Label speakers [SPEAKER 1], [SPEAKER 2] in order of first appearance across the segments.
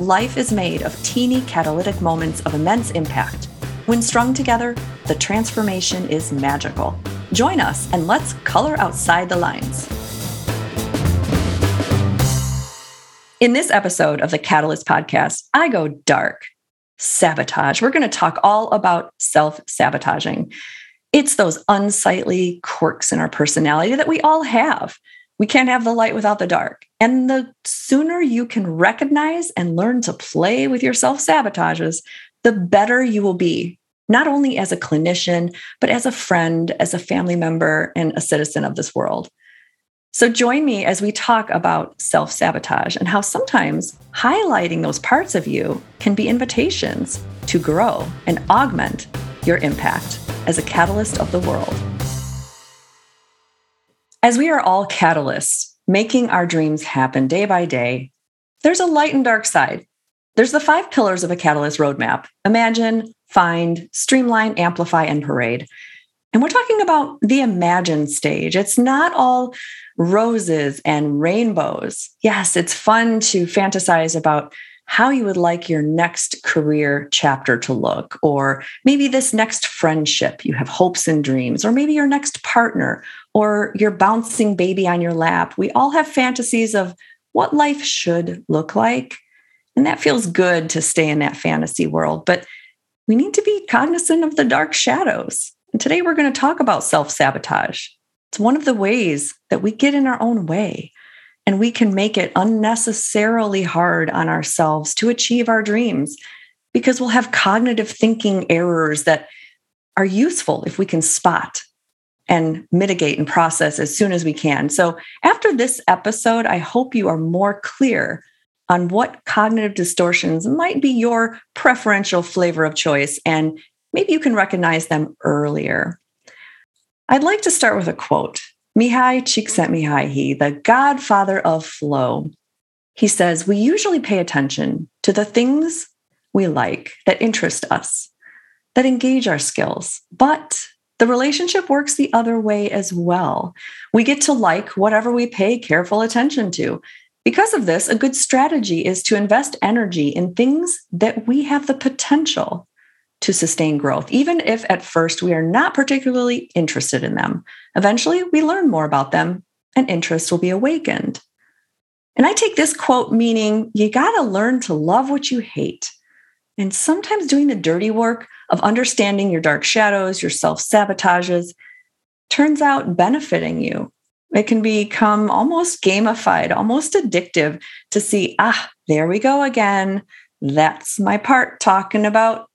[SPEAKER 1] Life is made of teeny catalytic moments of immense impact. When strung together, the transformation is magical. Join us and let's color outside the lines. In this episode of the Catalyst podcast, I go dark. Sabotage. We're going to talk all about self sabotaging. It's those unsightly quirks in our personality that we all have. We can't have the light without the dark. And the sooner you can recognize and learn to play with your self sabotages, the better you will be, not only as a clinician, but as a friend, as a family member, and a citizen of this world. So join me as we talk about self sabotage and how sometimes highlighting those parts of you can be invitations to grow and augment your impact as a catalyst of the world. As we are all catalysts, making our dreams happen day by day, there's a light and dark side. There's the five pillars of a catalyst roadmap imagine, find, streamline, amplify, and parade. And we're talking about the imagine stage. It's not all roses and rainbows. Yes, it's fun to fantasize about how you would like your next career chapter to look, or maybe this next friendship, you have hopes and dreams, or maybe your next partner, or your bouncing baby on your lap. We all have fantasies of what life should look like. And that feels good to stay in that fantasy world. But we need to be cognizant of the dark shadows. And today we're going to talk about self sabotage. It's one of the ways that we get in our own way and we can make it unnecessarily hard on ourselves to achieve our dreams because we'll have cognitive thinking errors that are useful if we can spot and mitigate and process as soon as we can. So, after this episode, I hope you are more clear on what cognitive distortions might be your preferential flavor of choice, and maybe you can recognize them earlier. I'd like to start with a quote Mihaly Csikszentmihalyi, the godfather of flow. He says, We usually pay attention to the things we like that interest us, that engage our skills, but the relationship works the other way as well. We get to like whatever we pay careful attention to. Because of this, a good strategy is to invest energy in things that we have the potential to sustain growth, even if at first we are not particularly interested in them. Eventually, we learn more about them and interest will be awakened. And I take this quote meaning you got to learn to love what you hate. And sometimes doing the dirty work of understanding your dark shadows, your self sabotages, turns out benefiting you. It can become almost gamified, almost addictive to see, ah, there we go again. That's my part talking about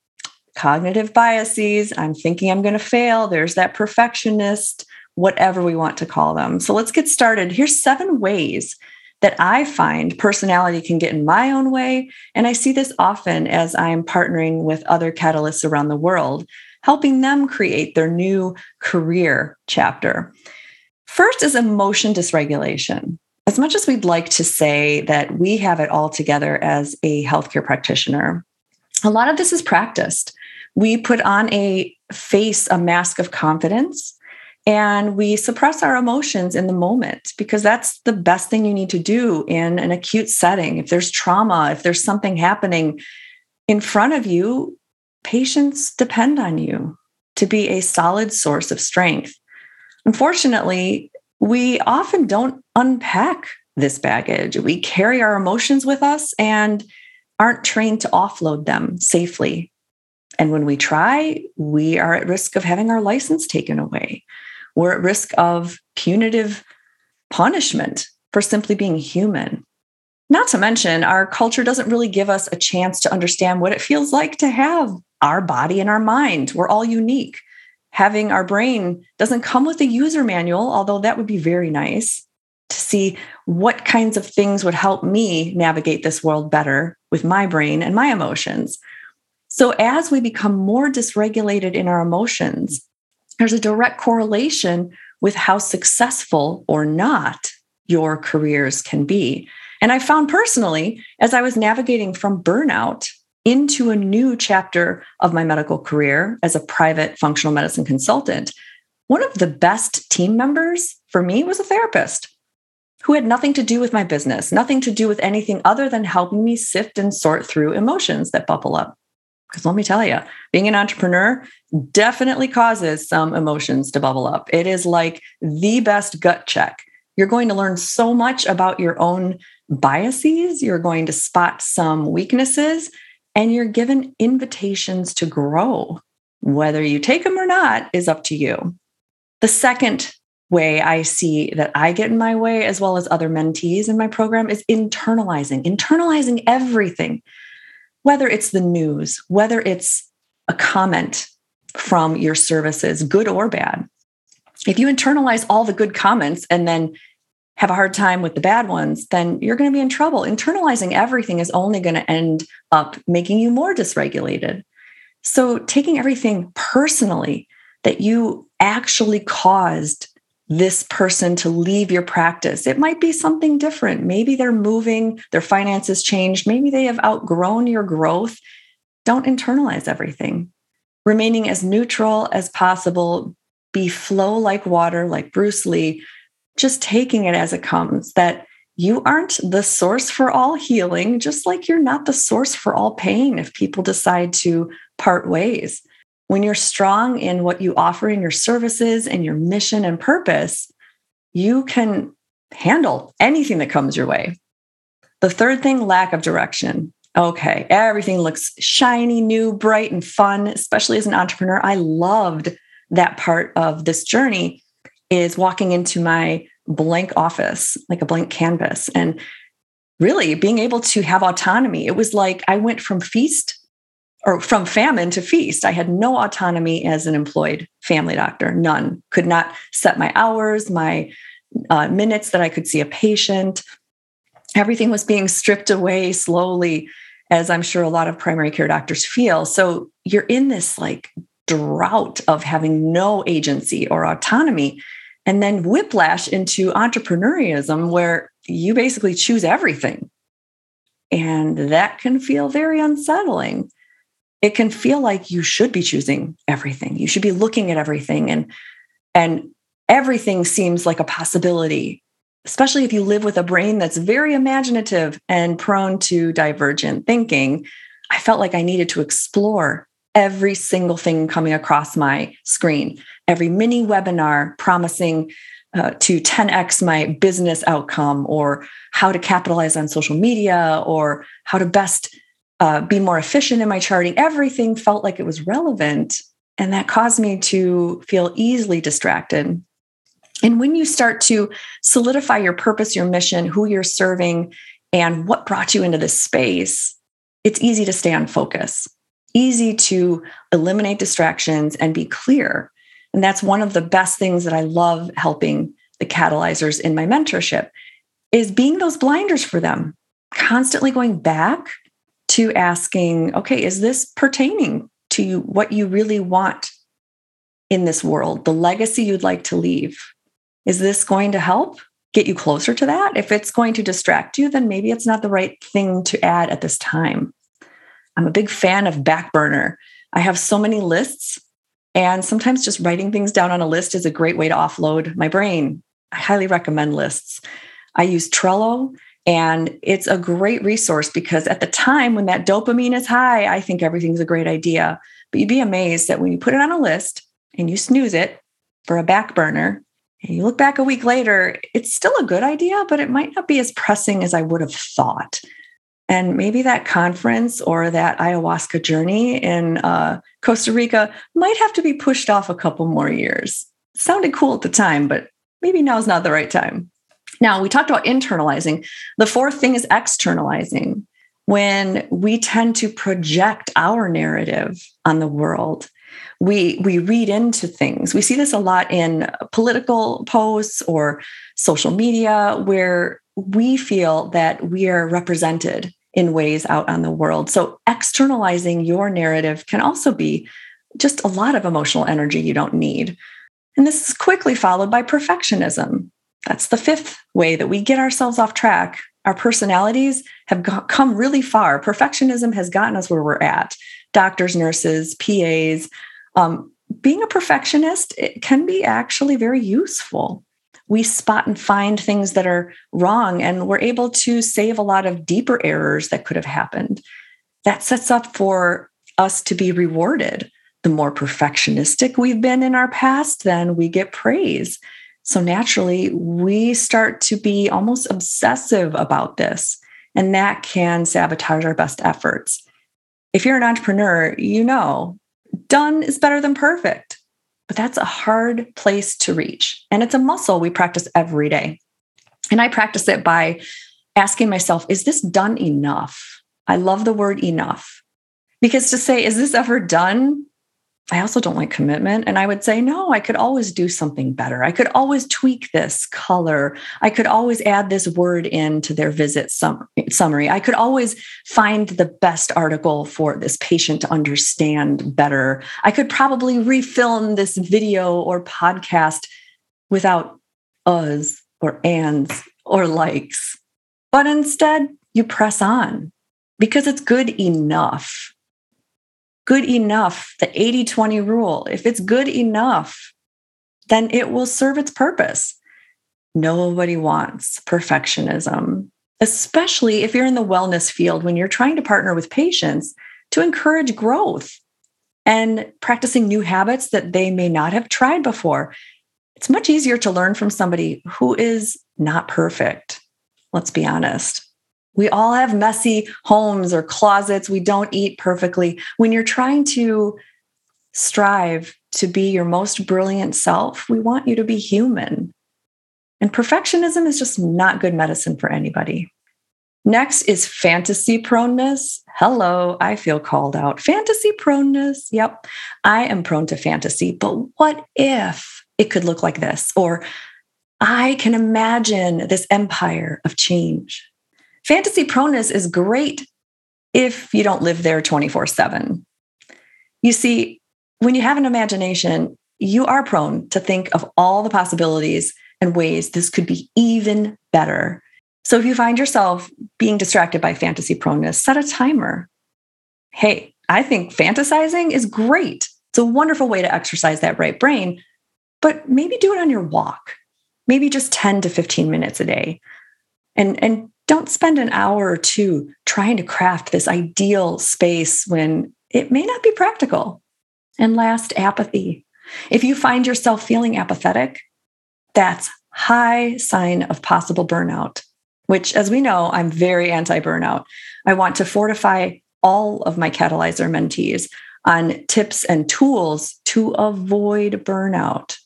[SPEAKER 1] cognitive biases. I'm thinking I'm going to fail. There's that perfectionist, whatever we want to call them. So let's get started. Here's seven ways that I find personality can get in my own way. And I see this often as I'm partnering with other catalysts around the world, helping them create their new career chapter. First is emotion dysregulation. As much as we'd like to say that we have it all together as a healthcare practitioner, a lot of this is practiced we put on a face, a mask of confidence, and we suppress our emotions in the moment because that's the best thing you need to do in an acute setting. If there's trauma, if there's something happening in front of you, patients depend on you to be a solid source of strength. Unfortunately, we often don't unpack this baggage. We carry our emotions with us and aren't trained to offload them safely and when we try, we are at risk of having our license taken away. We're at risk of punitive punishment for simply being human. Not to mention, our culture doesn't really give us a chance to understand what it feels like to have our body and our mind. We're all unique. Having our brain doesn't come with a user manual, although that would be very nice. to see what kinds of things would help me navigate this world better with my brain and my emotions. So, as we become more dysregulated in our emotions, there's a direct correlation with how successful or not your careers can be. And I found personally, as I was navigating from burnout into a new chapter of my medical career as a private functional medicine consultant, one of the best team members for me was a therapist who had nothing to do with my business, nothing to do with anything other than helping me sift and sort through emotions that bubble up. Because let me tell you, being an entrepreneur definitely causes some emotions to bubble up. It is like the best gut check. You're going to learn so much about your own biases, you're going to spot some weaknesses, and you're given invitations to grow. Whether you take them or not is up to you. The second way I see that I get in my way, as well as other mentees in my program, is internalizing, internalizing everything, whether it's the news, whether it's a comment from your services, good or bad. If you internalize all the good comments and then have a hard time with the bad ones, then you're going to be in trouble. Internalizing everything is only going to end up making you more dysregulated. So, taking everything personally that you actually caused this person to leave your practice. It might be something different. Maybe they're moving, their finances changed, maybe they have outgrown your growth. Don't internalize everything. Remaining as neutral as possible, be flow like water, like Bruce Lee, just taking it as it comes that you aren't the source for all healing, just like you're not the source for all pain if people decide to part ways. When you're strong in what you offer in your services and your mission and purpose, you can handle anything that comes your way. The third thing lack of direction. Okay, everything looks shiny, new, bright, and fun, especially as an entrepreneur. I loved that part of this journey is walking into my blank office, like a blank canvas, and really being able to have autonomy. It was like I went from feast or from famine to feast. I had no autonomy as an employed family doctor, none. Could not set my hours, my uh, minutes that I could see a patient. Everything was being stripped away slowly, as I'm sure a lot of primary care doctors feel. So you're in this like drought of having no agency or autonomy, and then whiplash into entrepreneurialism where you basically choose everything. And that can feel very unsettling it can feel like you should be choosing everything. You should be looking at everything and and everything seems like a possibility, especially if you live with a brain that's very imaginative and prone to divergent thinking. I felt like I needed to explore every single thing coming across my screen, every mini webinar promising uh, to 10x my business outcome or how to capitalize on social media or how to best uh, be more efficient in my charting. Everything felt like it was relevant. And that caused me to feel easily distracted. And when you start to solidify your purpose, your mission, who you're serving, and what brought you into this space, it's easy to stay on focus, easy to eliminate distractions and be clear. And that's one of the best things that I love helping the catalyzers in my mentorship is being those blinders for them, constantly going back to asking, okay, is this pertaining to what you really want in this world, the legacy you'd like to leave? Is this going to help get you closer to that? If it's going to distract you, then maybe it's not the right thing to add at this time. I'm a big fan of back burner. I have so many lists, and sometimes just writing things down on a list is a great way to offload my brain. I highly recommend lists. I use Trello and it's a great resource because at the time when that dopamine is high, I think everything's a great idea. But you'd be amazed that when you put it on a list and you snooze it for a back burner, and you look back a week later, it's still a good idea, but it might not be as pressing as I would have thought. And maybe that conference or that ayahuasca journey in uh, Costa Rica might have to be pushed off a couple more years. Sounded cool at the time, but maybe now's not the right time. Now, we talked about internalizing. The fourth thing is externalizing. When we tend to project our narrative on the world, We, we read into things. We see this a lot in political posts or social media where we feel that we are represented in ways out on the world. So, externalizing your narrative can also be just a lot of emotional energy you don't need. And this is quickly followed by perfectionism. That's the fifth way that we get ourselves off track. Our personalities have come really far. Perfectionism has gotten us where we're at. Doctors, nurses, PAs. Um, being a perfectionist it can be actually very useful we spot and find things that are wrong and we're able to save a lot of deeper errors that could have happened. That sets up for us to be rewarded. The more perfectionistic we've been in our past, then we get praise. So naturally, we start to be almost obsessive about this, and that can sabotage our best efforts. If you're an entrepreneur, you know done is better than perfect. But that's a hard place to reach. And it's a muscle we practice every day. And I practice it by asking myself, is this done enough? I love the word enough because to say, is this ever done? I also don't like commitment. And I would say, no, I could always do something better. I could always tweak this color. I could always add this word into their visit sum- summary. I could always find the best article for this patient to understand better. I could probably refilm this video or podcast without uhs or ands or likes. But instead, you press on because it's good enough good enough, the 80 20 rule, if it's good enough, then it will serve its purpose. Nobody wants perfectionism, especially if you're in the wellness field when you're trying to partner with patients to encourage growth and practicing new habits that they may not have tried before. It's much easier to learn from somebody who is not perfect. Let's be honest. We all have messy homes or closets. We don't eat perfectly. When you're trying to strive to be your most brilliant self, we want you to be human. And perfectionism is just not good medicine for anybody. Next is fantasy proneness. Hello, I feel called out. Fantasy proneness. Yep, I am prone to fantasy, but what if it could look like this? Or I can imagine this empire of change. Fantasy proneness is great if you don't live there 24 7. You see, when you have an imagination, you are prone to think of all the possibilities and ways this could be even better. So if you find yourself being distracted by fantasy proneness, set a timer. Hey, I think fantasizing is great. It's a wonderful way to exercise that right brain, but maybe do it on your walk, maybe just 10 to 15 minutes a day. And, and don't spend an hour or two trying to craft this ideal space when it may not be practical. And last, apathy. If you find yourself feeling apathetic, that's high sign of possible burnout, which as we know, I'm very anti-burnout. I want to fortify all of my catalyzer mentees on tips and tools to avoid burnout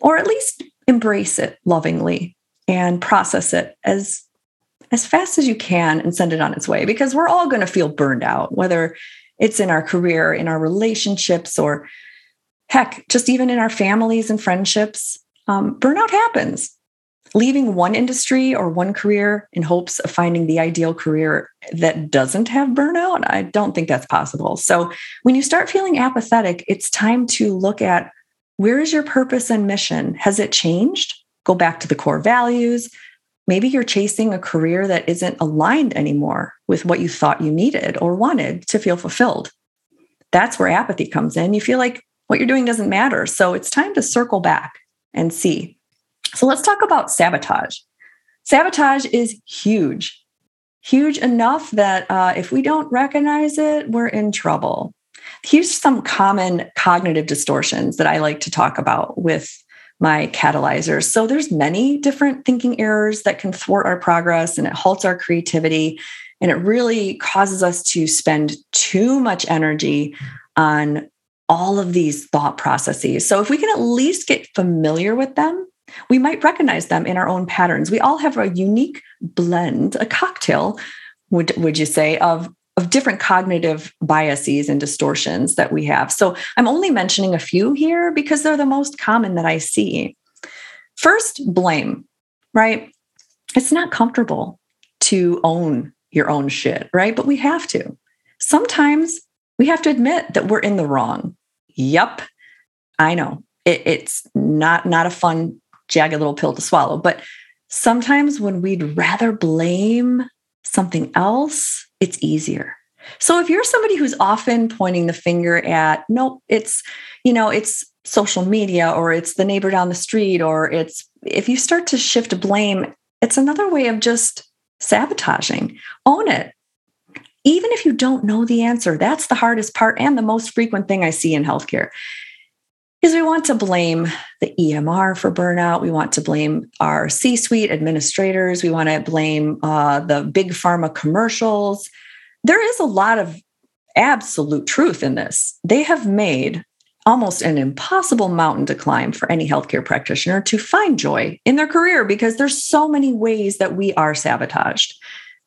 [SPEAKER 1] or at least embrace it lovingly and process it as as fast as you can and send it on its way because we're all going to feel burned out, whether it's in our career, in our relationships, or heck, just even in our families and friendships. Um, burnout happens. Leaving one industry or one career in hopes of finding the ideal career that doesn't have burnout, I don't think that's possible. So, when you start feeling apathetic, it's time to look at where is your purpose and mission? Has it changed? Go back to the core values, Maybe you're chasing a career that isn't aligned anymore with what you thought you needed or wanted to feel fulfilled. That's where apathy comes in. You feel like what you're doing doesn't matter. So it's time to circle back and see. So let's talk about sabotage. Sabotage is huge, huge enough that uh, if we don't recognize it, we're in trouble. Here's some common cognitive distortions that I like to talk about with my catalyzers. So there's many different thinking errors that can thwart our progress and it halts our creativity and it really causes us to spend too much energy on all of these thought processes. So if we can at least get familiar with them, we might recognize them in our own patterns. We all have a unique blend, a cocktail, would, would you say, of of different cognitive biases and distortions that we have. So I'm only mentioning a few here because they're the most common that I see. First, blame, right? It's not comfortable to own your own shit, right? But we have to. Sometimes we have to admit that we're in the wrong. Yep, I know. It, it's not not a fun jagged little pill to swallow, but sometimes when we'd rather blame something else, it's easier. So if you're somebody who's often pointing the finger at, nope, it's, you know, it's social media or it's the neighbor down the street or it's, if you start to shift blame, it's another way of just sabotaging. Own it. Even if you don't know the answer, that's the hardest part and the most frequent thing I see in healthcare we want to blame the EMR for burnout. We want to blame our C suite administrators. We want to blame uh, the big pharma commercials. There is a lot of absolute truth in this. They have made almost an impossible mountain to climb for any healthcare practitioner to find joy in their career because there's so many ways that we are sabotaged.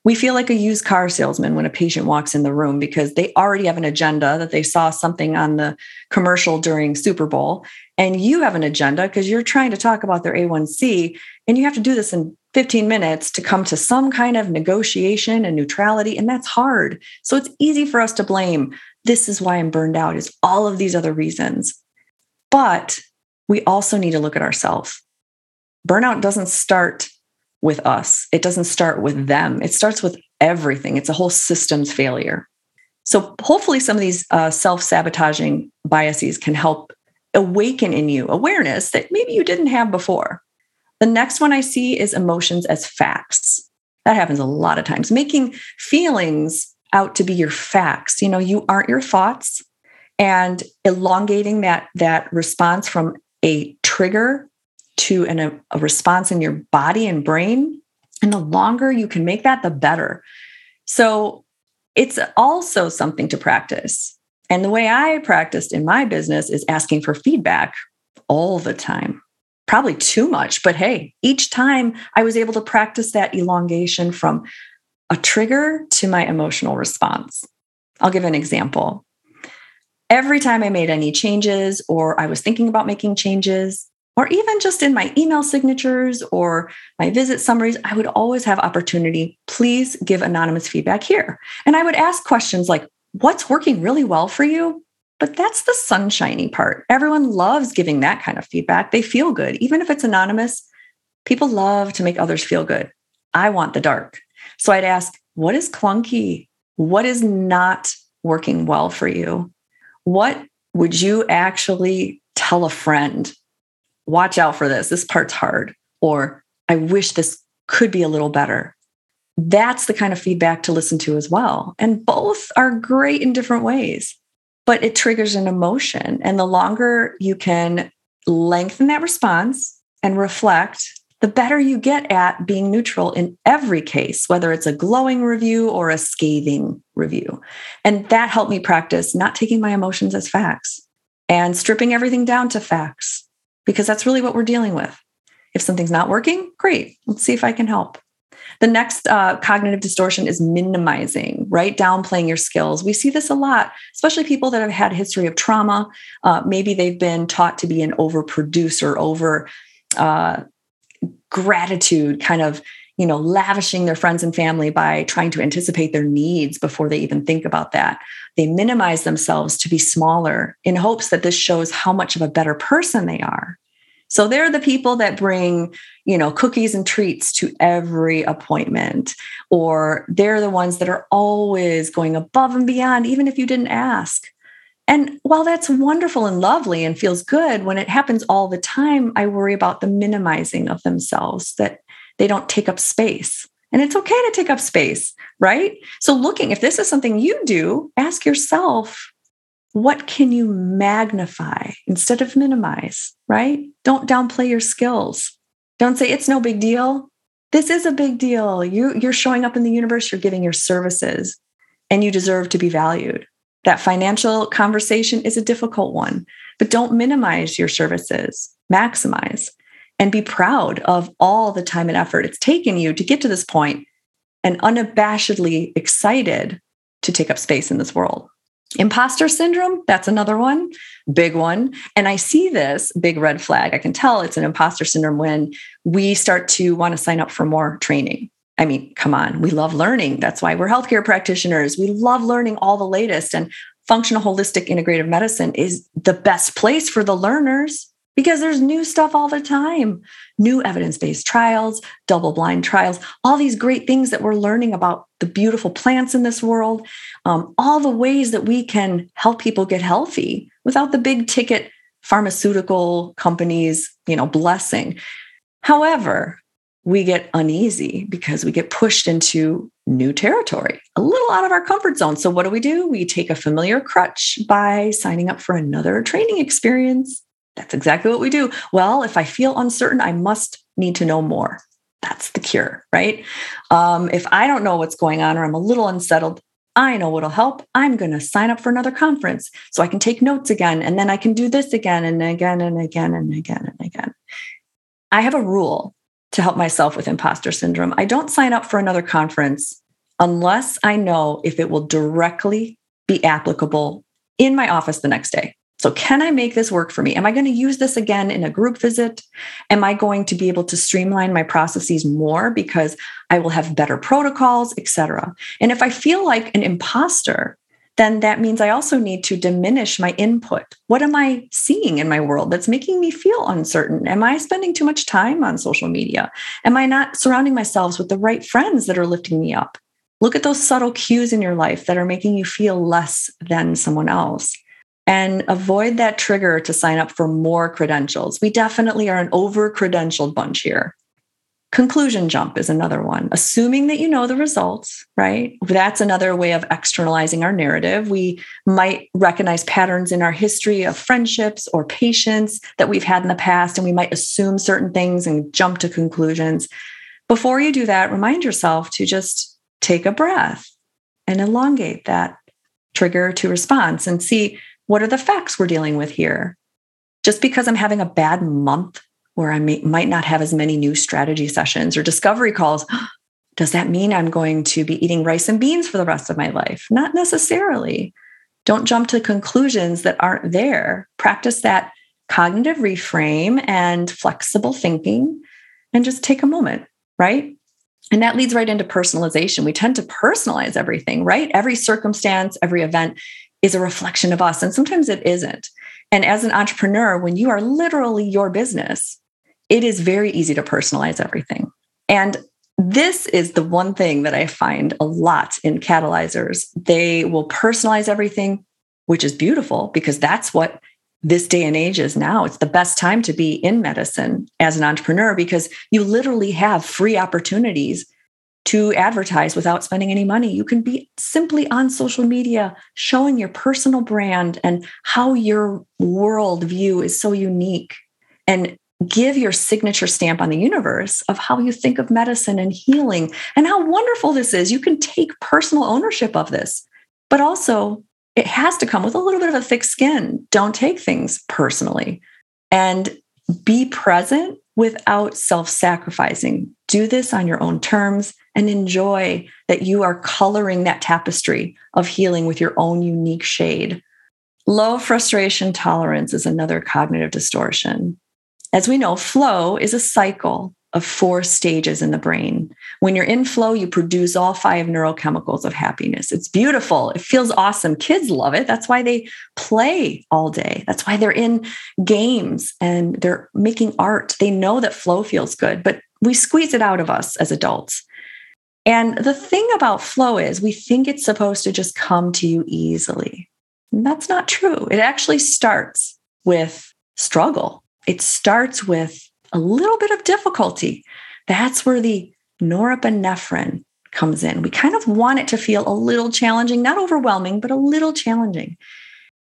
[SPEAKER 1] We feel like a used car salesman when a patient walks in the room because they already have an agenda that they saw something on the commercial during Super Bowl. And you have an agenda because you're trying to talk about their A1C. And you have to do this in 15 minutes to come to some kind of negotiation and neutrality. And that's hard. So it's easy for us to blame. This is why I'm burned out, is all of these other reasons. But we also need to look at ourselves. Burnout doesn't start with us. It doesn't start with them. It starts with everything. It's a whole systems failure. So hopefully, some of these uh, self sabotaging biases can help awaken in you awareness that maybe you didn't have before. The next one I see is emotions as facts. That happens a lot of times, making feelings out to be your facts. You know, you aren't your thoughts and elongating that that response from a trigger to an, a, a response in your body and brain. And the longer you can make that, the better. So it's also something to practice. And the way I practiced in my business is asking for feedback all the time. Probably too much, but hey, each time I was able to practice that elongation from a trigger to my emotional response. I'll give an example. Every time I made any changes or I was thinking about making changes, or even just in my email signatures or my visit summaries, I would always have opportunity. Please give anonymous feedback here. And I would ask questions like, what's working really well for you? But that's the sunshiny part. Everyone loves giving that kind of feedback. They feel good. Even if it's anonymous, people love to make others feel good. I want the dark. So I'd ask, what is clunky? What is not working well for you? What would you actually tell a friend watch out for this. This part's hard. Or I wish this could be a little better. That's the kind of feedback to listen to as well. And both are great in different ways, but it triggers an emotion. And the longer you can lengthen that response and reflect, the better you get at being neutral in every case, whether it's a glowing review or a scathing review. And that helped me practice not taking my emotions as facts and stripping everything down to facts because that's really what we're dealing with. If something's not working, great. Let's see if I can help. The next uh, cognitive distortion is minimizing, right? Downplaying your skills. We see this a lot, especially people that have had a history of trauma. Uh, maybe they've been taught to be an overproducer, over uh, gratitude, kind of, you know, lavishing their friends and family by trying to anticipate their needs before they even think about that. They minimize themselves to be smaller in hopes that this shows how much of a better person they are. So they're the people that bring, you know, cookies and treats to every appointment, or they're the ones that are always going above and beyond, even if you didn't ask. And while that's wonderful and lovely and feels good, when it happens all the time, I worry about the minimizing of themselves, that they don't take up space. And it's okay to take up space, right? So, looking, if this is something you do, ask yourself, what can you magnify instead of minimize, right? Don't downplay your skills. Don't say it's no big deal. This is a big deal. You, you're showing up in the universe, you're giving your services, and you deserve to be valued. That financial conversation is a difficult one, but don't minimize your services, maximize and be proud of all the time and effort it's taken you to get to this point and unabashedly excited to take up space in this world. Imposter syndrome, that's another one, big one. And I see this big red flag. I can tell it's an imposter syndrome when we start to want to sign up for more training. I mean, come on, we love learning. That's why we're healthcare practitioners. We love learning all the latest. And functional holistic integrative medicine is the best place for the learners because there's new stuff all the time new evidence based trials, double blind trials, all these great things that we're learning about the beautiful plants in this world, um, all the ways that we can help people get healthy without the big ticket pharmaceutical companies, you know, blessing. However, we get uneasy because we get pushed into new territory, a little out of our comfort zone. So, what do we do? We take a familiar crutch by signing up for another training experience. That's exactly what we do. Well, if I feel uncertain, I must need to know more. That's the cure, right? Um, if I don't know what's going on or I'm a little unsettled, I know what'll help. I'm going to sign up for another conference so I can take notes again. And then I can do this again and again and again and again and again. I have a rule to help myself with imposter syndrome. I don't sign up for another conference unless I know if it will directly be applicable in my office the next day. So, can I make this work for me? Am I going to use this again in a group visit? Am I going to be able to streamline my processes more because I will have better protocols, et cetera? And if I feel like an imposter, then that means I also need to diminish my input. What am I seeing in my world that's making me feel uncertain? Am I spending too much time on social media? Am I not surrounding myself with the right friends that are lifting me up? Look at those subtle cues in your life that are making you feel less than someone else and avoid that trigger to sign up for more credentials. We definitely are an over credentialed bunch here. Conclusion jump is another one. Assuming that you know the results, right? That's another way of externalizing our narrative. We might recognize patterns in our history of friendships or patients that we've had in the past, and we might assume certain things and jump to conclusions. Before you do that, remind yourself to just take a breath and elongate that trigger to response and see what are the facts we're dealing with here? Just because I'm having a bad month where I may, might not have as many new strategy sessions or discovery calls, does that mean I'm going to be eating rice and beans for the rest of my life? Not necessarily. Don't jump to conclusions that aren't there. Practice that cognitive reframe and flexible thinking and just take a moment, right? And that leads right into personalization. We tend to personalize everything, right? Every circumstance, every event is a reflection of us. And sometimes it isn't. And as an entrepreneur, when you are literally your business, it is very easy to personalize everything. And this is the one thing that I find a lot in catalyzers. They will personalize everything, which is beautiful because that's what this day and age is now. It's the best time to be in medicine as an entrepreneur because you literally have free opportunities to advertise without spending any money. You can be simply on social media showing your personal brand and how your world view is so unique and give your signature stamp on the universe of how you think of medicine and healing and how wonderful this is. You can take personal ownership of this, but also it has to come with a little bit of a thick skin. Don't take things personally and be present without self sacrificing. Do this on your own terms and enjoy that you are coloring that tapestry of healing with your own unique shade. Low frustration tolerance is another cognitive distortion. As we know, flow is a cycle of four stages in the brain. When you're in flow, you produce all five neurochemicals of happiness. It's beautiful. It feels awesome. Kids love it. That's why they play all day. That's why they're in games and they're making art. They know that flow feels good, but we squeeze it out of us as adults. And the thing about flow is we think it's supposed to just come to you easily. And that's not true. It actually starts with struggle. It starts with a little bit of difficulty. That's where the norepinephrine comes in. We kind of want it to feel a little challenging, not overwhelming, but a little challenging.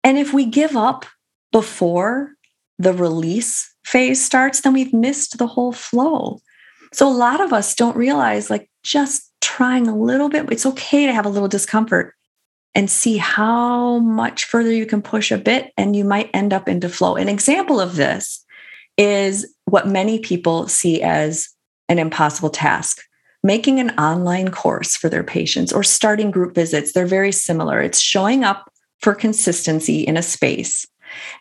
[SPEAKER 1] And if we give up before the release phase starts, then we've missed the whole flow. So a lot of us don't realize like just trying a little bit, it's okay to have a little discomfort and see how much further you can push a bit and you might end up into flow. An example of this is what many people see as an impossible task making an online course for their patients or starting group visits. They're very similar. It's showing up for consistency in a space.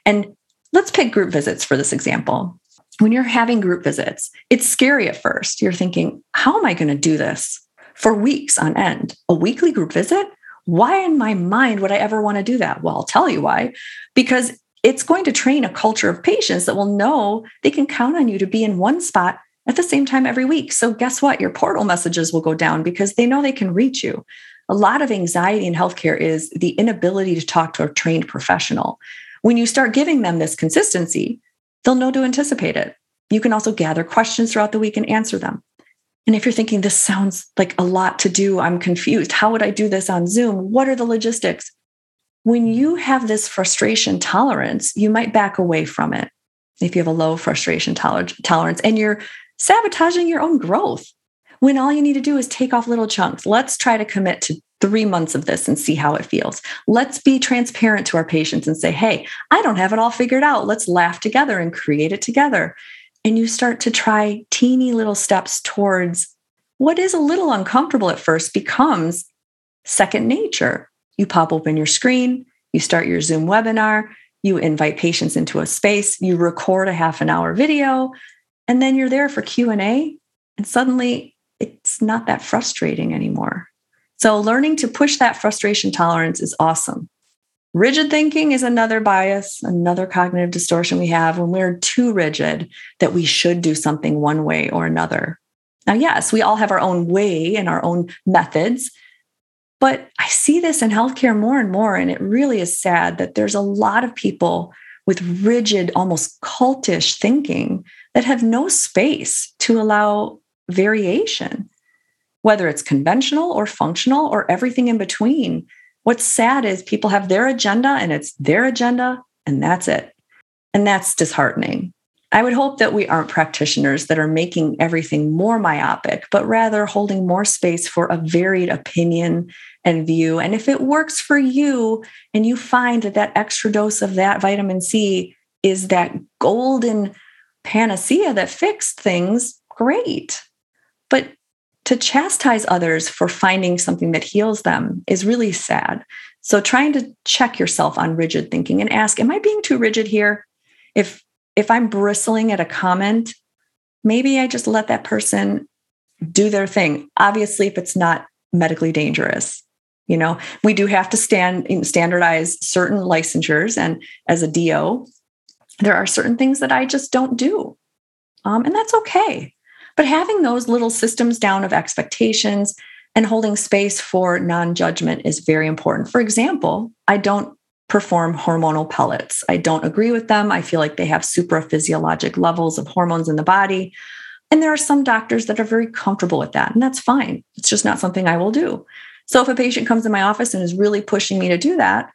[SPEAKER 1] And let's pick group visits for this example. When you're having group visits, it's scary at first. You're thinking, how am I going to do this for weeks on end? A weekly group visit? Why in my mind would I ever want to do that? Well, I'll tell you why. Because it's going to train a culture of patients that will know they can count on you to be in one spot at the same time every week. So, guess what? Your portal messages will go down because they know they can reach you. A lot of anxiety in healthcare is the inability to talk to a trained professional. When you start giving them this consistency, they'll know to anticipate it. You can also gather questions throughout the week and answer them. And if you're thinking this sounds like a lot to do, I'm confused. How would I do this on Zoom? What are the logistics? When you have this frustration tolerance, you might back away from it. If you have a low frustration tolerance and you're sabotaging your own growth when all you need to do is take off little chunks. Let's try to commit to three months of this and see how it feels. Let's be transparent to our patients and say, hey, I don't have it all figured out. Let's laugh together and create it together. And you start to try teeny little steps towards what is a little uncomfortable at first becomes second nature. You pop open your screen, you start your Zoom webinar, you invite patients into a space, you record a half an hour video, and then you're there for q&a and suddenly it's not that frustrating anymore. So learning to push that frustration tolerance is awesome. Rigid thinking is another bias another cognitive distortion we have when we're too rigid that we should do something one way or another. Now yes we all have our own way and our own methods but i see this in healthcare more and more and it really is sad that there's a lot of people with rigid almost cultish thinking that have no space to allow variation, whether it's conventional or functional or everything in between. What's sad is people have their agenda and it's their agenda, and that's it. And that's disheartening. I would hope that we aren't practitioners that are making everything more myopic, but rather holding more space for a varied opinion and view. And if it works for you and you find that that extra dose of that vitamin C is that golden panacea that fixed things, great. But to chastise others for finding something that heals them is really sad. So trying to check yourself on rigid thinking and ask, am I being too rigid here? If if I'm bristling at a comment, maybe I just let that person do their thing. Obviously, if it's not medically dangerous. You know, we do have to stand standardize certain licensures and as a DO, there are certain things that I just don't do. Um, and that's okay. But having those little systems down of expectations and holding space for non judgment is very important. For example, I don't perform hormonal pellets. I don't agree with them. I feel like they have supraphysiologic levels of hormones in the body. And there are some doctors that are very comfortable with that, and that's fine. It's just not something I will do. So if a patient comes in my office and is really pushing me to do that,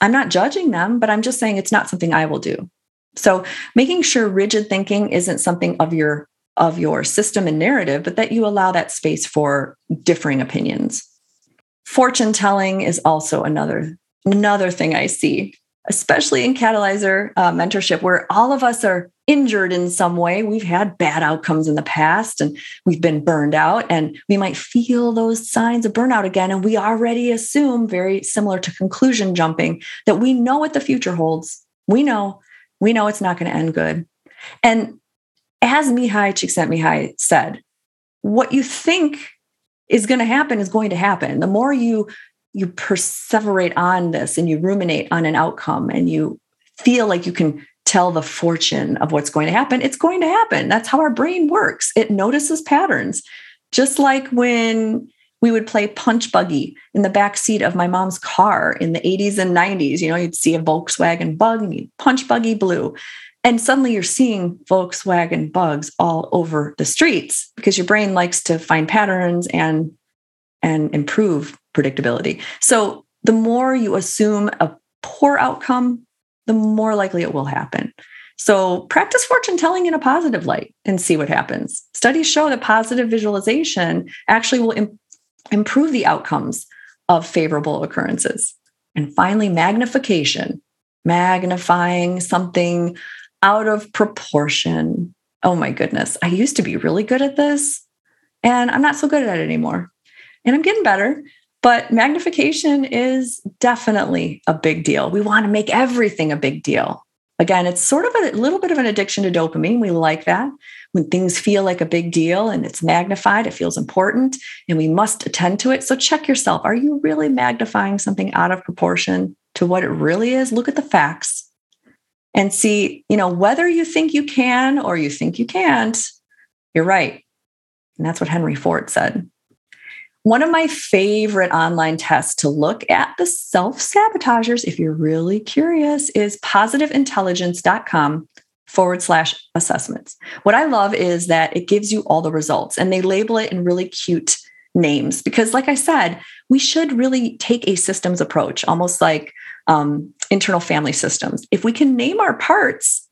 [SPEAKER 1] I'm not judging them, but I'm just saying it's not something I will do. So making sure rigid thinking isn't something of your of your system and narrative, but that you allow that space for differing opinions. Fortune telling is also another another thing I see, especially in catalyzer uh, mentorship, where all of us are injured in some way. We've had bad outcomes in the past and we've been burned out, and we might feel those signs of burnout again. And we already assume, very similar to conclusion jumping, that we know what the future holds. We know we know it's not going to end good. And as Mihaly Csikszentmihalyi said, what you think is going to happen is going to happen. The more you you perseverate on this and you ruminate on an outcome and you feel like you can tell the fortune of what's going to happen, it's going to happen. That's how our brain works. It notices patterns. Just like when we would play punch buggy in the back seat of my mom's car in the 80s and 90s. You know, you'd see a Volkswagen bug and you'd punch buggy blue. And suddenly you're seeing Volkswagen bugs all over the streets because your brain likes to find patterns and and improve predictability. So the more you assume a poor outcome, the more likely it will happen. So practice fortune telling in a positive light and see what happens. Studies show that positive visualization actually will improve the outcomes of favorable occurrences. And finally, magnification, magnifying something out of proportion. Oh my goodness. I used to be really good at this. and I'm not so good at it anymore. And I'm getting better, but magnification is definitely a big deal. We want to make everything a big deal. Again, it's sort of a little bit of an addiction to dopamine. We like that. When things feel like a big deal and it's magnified, it feels important and we must attend to it. So check yourself. Are you really magnifying something out of proportion to what it really is? Look at the facts and see, you know, whether you think you can or you think you can't, you're right. And that's what Henry Ford said. One of my favorite online tests to look at the self sabotagers, if you're really curious, is positiveintelligence.com forward slash assessments. What I love is that it gives you all the results and they label it in really cute names because, like I said, we should really take a systems approach, almost like um, internal family systems. If we can name our parts,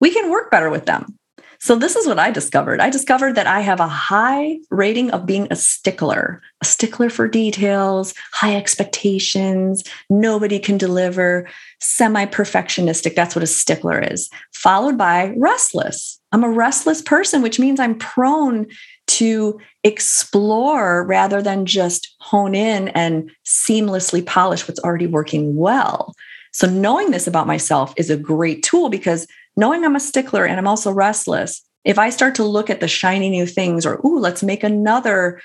[SPEAKER 1] we can work better with them. So, this is what I discovered. I discovered that I have a high rating of being a stickler, a stickler for details, high expectations, nobody can deliver, semi perfectionistic. That's what a stickler is, followed by restless. I'm a restless person, which means I'm prone to explore rather than just hone in and seamlessly polish what's already working well. So, knowing this about myself is a great tool because knowing I'm a stickler and I'm also restless, if I start to look at the shiny new things or, ooh, let's make another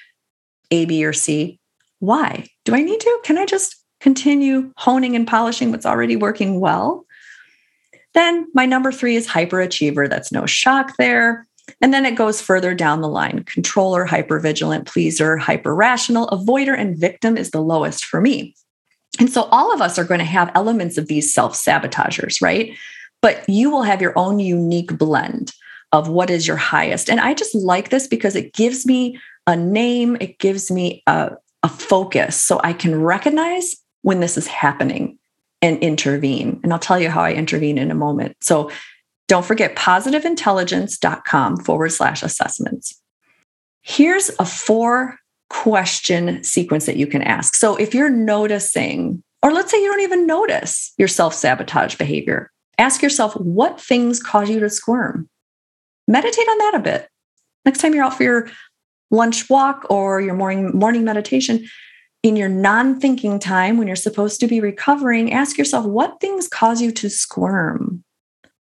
[SPEAKER 1] A, B, or C, why? Do I need to? Can I just continue honing and polishing what's already working well? Then my number three is hyperachiever. That's no shock there. And then it goes further down the line controller, hypervigilant, pleaser, hyper rational, avoider, and victim is the lowest for me. And so all of us are going to have elements of these self sabotagers, right? But you will have your own unique blend of what is your highest. And I just like this because it gives me a name, it gives me a, a focus so I can recognize when this is happening and intervene. And I'll tell you how I intervene in a moment. So don't forget positiveintelligence.com forward slash assessments. Here's a four question sequence that you can ask. So if you're noticing, or let's say you don't even notice your self sabotage behavior, Ask yourself what things cause you to squirm. Meditate on that a bit. Next time you're out for your lunch walk or your morning morning meditation, in your non-thinking time when you're supposed to be recovering, ask yourself what things cause you to squirm.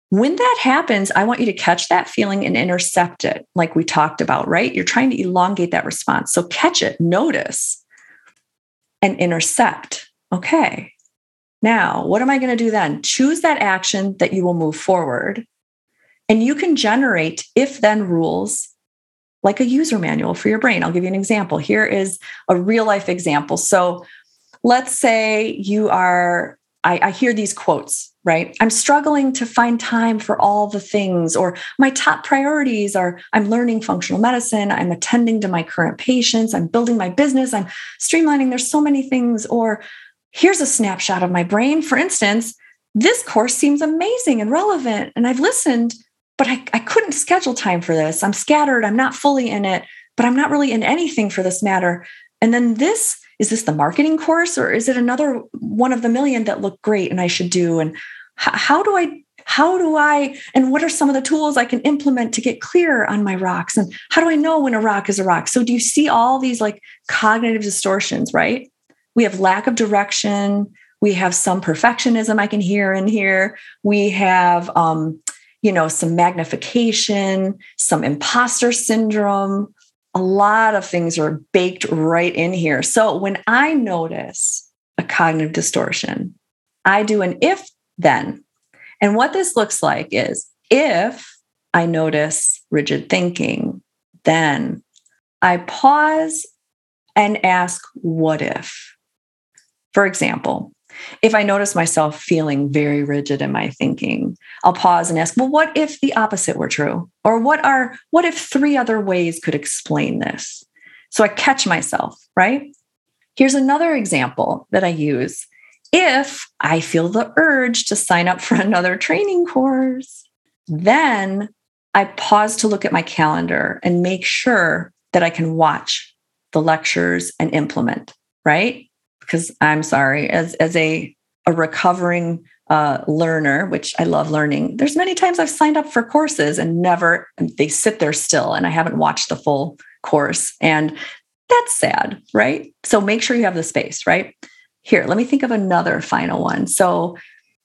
[SPEAKER 1] When that happens, I want you to catch that feeling and intercept it, like we talked about, right? You're trying to elongate that response. So catch it, notice, and intercept. Okay, now, what am I going to do then? Choose that action that you will move forward. And you can generate if then rules like a user manual for your brain. I'll give you an example. Here is a real life example. So let's say you are, I, I, hear these quotes, right? I'm struggling to find time for all the things, or my top priorities are I'm learning functional medicine, I'm attending to my current patients, I'm building my business, I'm streamlining. There's so many things, or here's a snapshot of my brain. For instance, this course seems amazing and relevant, and I've listened, but I, I couldn't schedule time for this. I'm scattered, I'm not fully in it, but I'm not really in anything for this matter. And then this is this the marketing course, or is it another one of the million that look great and I should do? And h- how do I how do I, and what are some of the tools I can implement to get clear on my rocks? And how do I know when a rock is a rock? So, do you see all these like cognitive distortions, right? We have lack of direction. We have some perfectionism i can hear in here. We have um, you know some magnification some imposter syndrome. A lot of things are baked right in here. So when i notice a cognitive distortion i do an if then. And what this looks like is if i notice rigid thinking then i pause and ask what if for example, if I notice myself feeling very rigid in my thinking, I'll pause and ask, well, what if the opposite were true? Or what are, what if three other ways could explain this? So I catch myself, right? Here's another example that I use. If I feel the urge to sign up for another training course, then I pause to look at my calendar and make sure that I can watch the lectures and implement, right? Because I'm sorry, as as a a recovering uh, learner, which I love learning, there's many times I've signed up for courses and never they sit there still, and I haven't watched the full course. And that's sad, right? So make sure you have the space, right? Here, let me think of another final one. So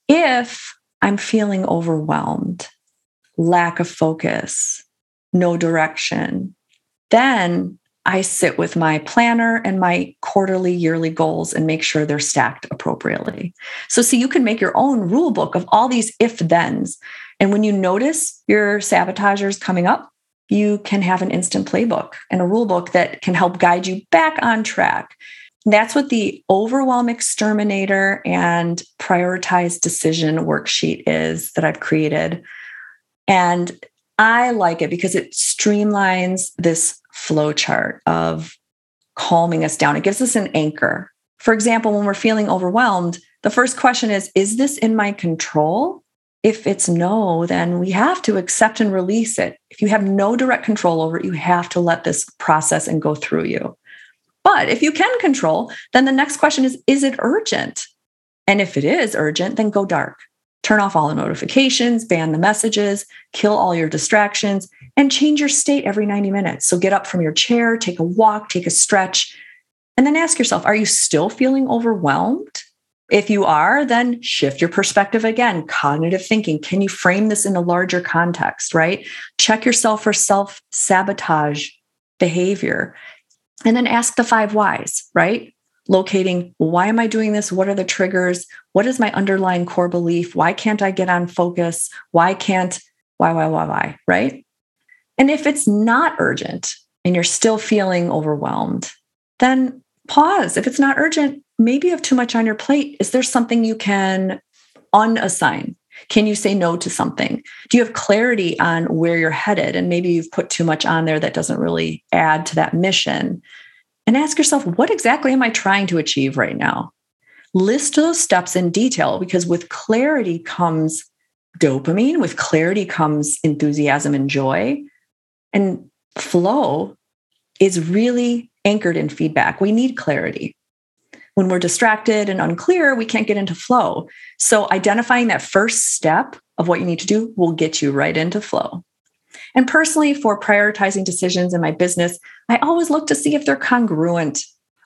[SPEAKER 1] if I'm feeling overwhelmed, lack of focus, no direction, then I sit with my planner and my quarterly, yearly goals and make sure they're stacked appropriately. So, see, you can make your own rule book of all these if thens. And when you notice your sabotagers coming up, you can have an instant playbook and a rule book that can help guide you back on track. And that's what the overwhelm exterminator and prioritize decision worksheet is that I've created. And I like it because it streamlines this flow chart of calming us down. It gives us an anchor. For example, when we're feeling overwhelmed, the first question is Is this in my control? If it's no, then we have to accept and release it. If you have no direct control over it, you have to let this process and go through you. But if you can control, then the next question is Is it urgent? And if it is urgent, then go dark. Turn off all the notifications, ban the messages, kill all your distractions, and change your state every 90 minutes. So get up from your chair, take a walk, take a stretch, and then ask yourself Are you still feeling overwhelmed? If you are, then shift your perspective again. Cognitive thinking. Can you frame this in a larger context, right? Check yourself for self sabotage behavior. And then ask the five whys, right? Locating why am I doing this? What are the triggers? What is my underlying core belief? Why can't I get on focus? Why can't, why, why, why, why, right? And if it's not urgent and you're still feeling overwhelmed, then pause. If it's not urgent, maybe you have too much on your plate. Is there something you can unassign? Can you say no to something? Do you have clarity on where you're headed? And maybe you've put too much on there that doesn't really add to that mission. And ask yourself, what exactly am I trying to achieve right now? List those steps in detail because with clarity comes dopamine, with clarity comes enthusiasm and joy. And flow is really anchored in feedback. We need clarity. When we're distracted and unclear, we can't get into flow. So, identifying that first step of what you need to do will get you right into flow. And personally, for prioritizing decisions in my business, I always look to see if they're congruent.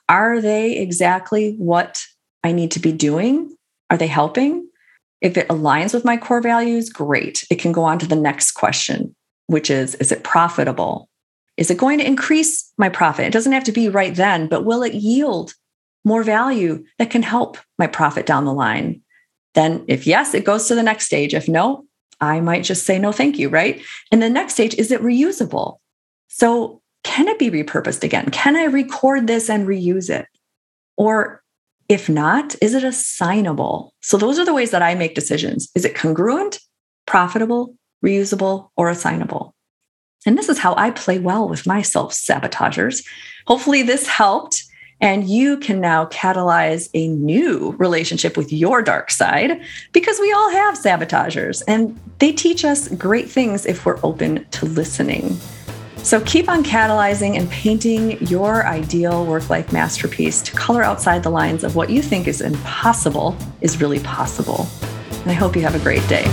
[SPEAKER 1] Are they exactly what I need to be doing? Are they helping? If it aligns with my core values, great. It can go on to the next question, which is Is it profitable? Is it going to increase my profit? It doesn't have to be right then, but will it yield more value that can help my profit down the line? Then, if yes, it goes to the next stage. If no, I might just say no, thank you, right? And the next stage is it reusable? So, can it be repurposed again? Can I record this and reuse it? Or if not, is it assignable? So, those are the ways that I make decisions. Is it congruent, profitable, reusable, or assignable? And this is how I play well with my self sabotagers. Hopefully, this helped. And you can now catalyze a new relationship with your dark side because we all have sabotagers and they teach us great things if we're open to listening. So keep on catalyzing and painting your ideal work life masterpiece to color outside the lines of what you think is impossible is really possible. And I hope you have a great day.